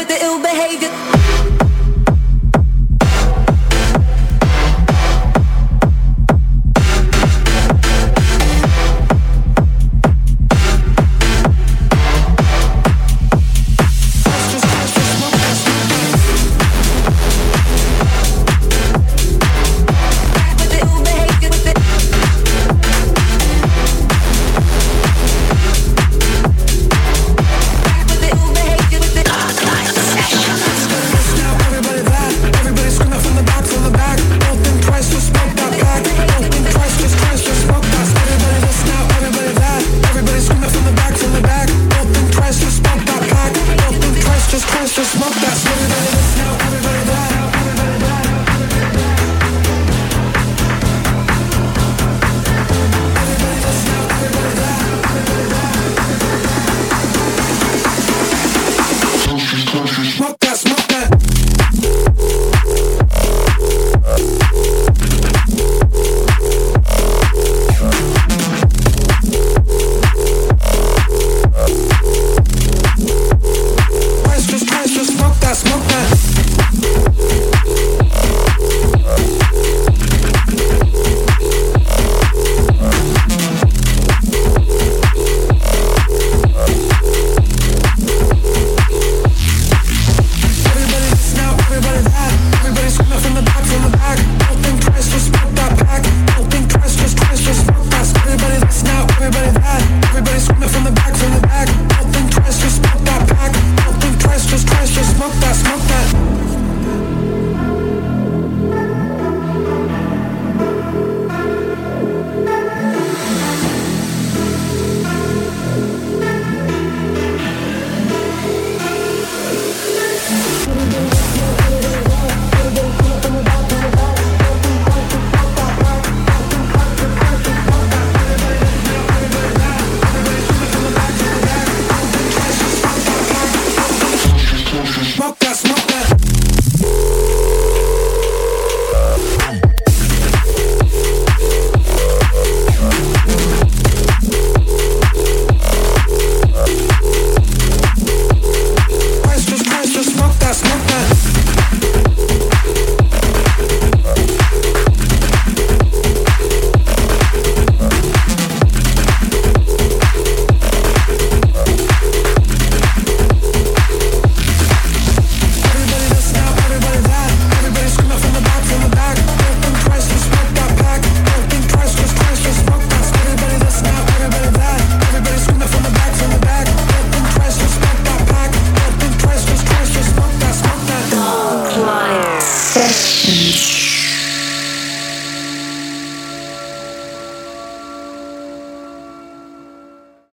with the ill behavior.